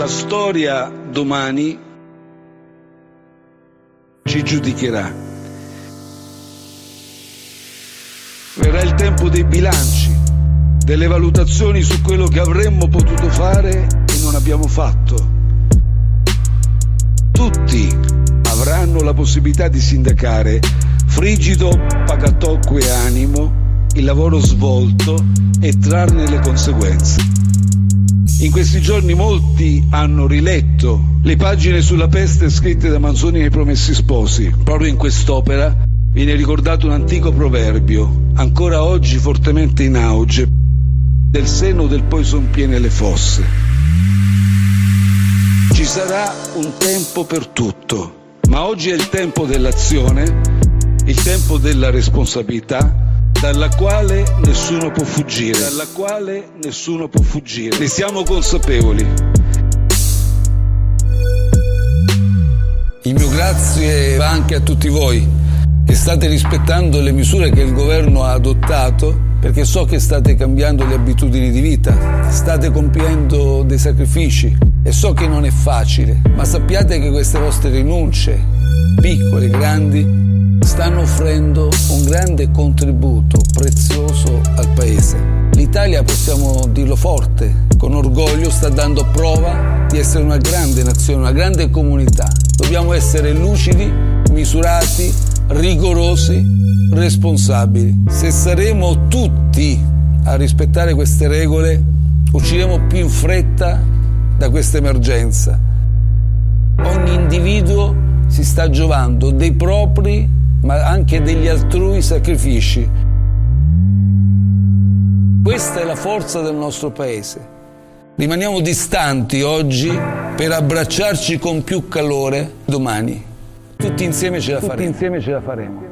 La storia domani ci giudicherà. Verrà il tempo dei bilanci, delle valutazioni su quello che avremmo potuto fare e non abbiamo fatto. Tutti avranno la possibilità di sindacare frigido pagatocque animo il lavoro svolto e trarne le conseguenze. In questi giorni molti hanno riletto le pagine sulla peste scritte da Manzoni ai Promessi Sposi. Proprio in quest'opera viene ricordato un antico proverbio, ancora oggi fortemente in auge, del seno del poi son piene le fosse. Ci sarà un tempo per tutto, ma oggi è il tempo dell'azione, il tempo della responsabilità dalla quale nessuno può fuggire, dalla quale nessuno può fuggire. Ne siamo consapevoli. Il mio grazie va anche a tutti voi che state rispettando le misure che il governo ha adottato perché so che state cambiando le abitudini di vita, state compiendo dei sacrifici e so che non è facile, ma sappiate che queste vostre rinunce, piccole, grandi, stanno offrendo un grande contributo prezioso al Paese. L'Italia, possiamo dirlo forte, con orgoglio, sta dando prova di essere una grande nazione, una grande comunità. Dobbiamo essere lucidi, misurati, rigorosi, responsabili. Se saremo tutti a rispettare queste regole, usciremo più in fretta da questa emergenza. Ogni individuo si sta giovando dei propri ma anche degli altrui sacrifici. Questa è la forza del nostro paese. Rimaniamo distanti oggi per abbracciarci con più calore domani. Tutti insieme ce la Tutti faremo. Insieme ce la faremo.